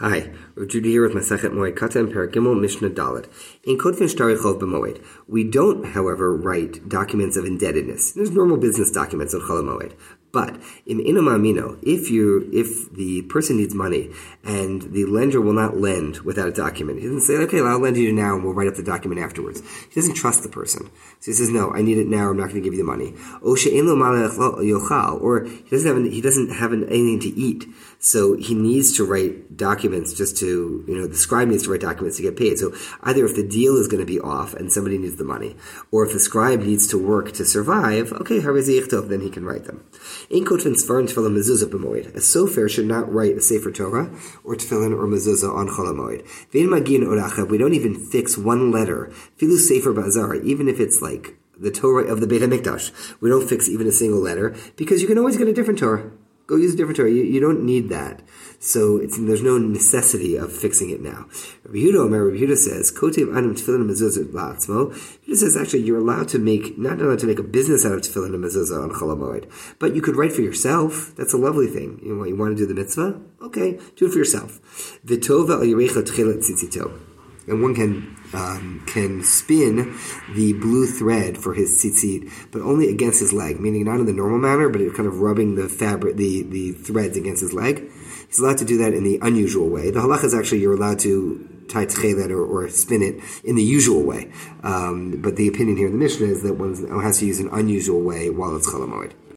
Hi, Rav here with Masachet Moed Katan Paragimel Mishnah Dalit. In Kotvin Shtarich B'Moed, we don't, however, write documents of indebtedness. There's normal business documents on Chol Moed. But in inamamino, if you if the person needs money and the lender will not lend without a document, he doesn't say, "Okay, well, I'll lend you now, and we'll write up the document afterwards." He doesn't trust the person, so he says, "No, I need it now. I'm not going to give you the money." Or he doesn't have he doesn't have anything to eat, so he needs to write documents just to you know the scribe needs to write documents to get paid. So either if the deal is going to be off and somebody needs the money, or if the scribe needs to work to survive, okay, then he can write them. In Kotvin Tefillin Mezuzah b'moed. A sofer should not write a Sefer Torah or Tefillin or Mezuzah on Chol HaMoed. Vein Magin Oracha, we don't even fix one letter. Filu Sefer Bazar, even if it's like the Torah of the Beit HaMikdash. We don't fix even a single letter because you can always get a different Torah. Go use a different Torah. You, you don't need that. So there's no necessity of fixing it now. Rabbi Yehuda, Omer, Rabbi Yehuda says, Kotev Adam Tefillin Mezuzah La'atzmo. Yehuda says actually you're allowed to make, not allowed to make a business out of Tefillin and Mezuzah on Chol but you could write for yourself. That's a lovely thing. You, know, you want to do the mitzvah? Okay, do it for yourself. V'tova al Yerecha Tchelet Tzitzito and one can um, can spin the blue thread for his tzitzit, but only against his leg, meaning not in the normal manner, but kind of rubbing the fabric, the, the threads against his leg. He's allowed to do that in the unusual way. The halach is actually you're allowed to tie tchelet or, or spin it in the usual way. Um, but the opinion here in the Mishnah is that one has to use an unusual way while it's Chol HaMoed.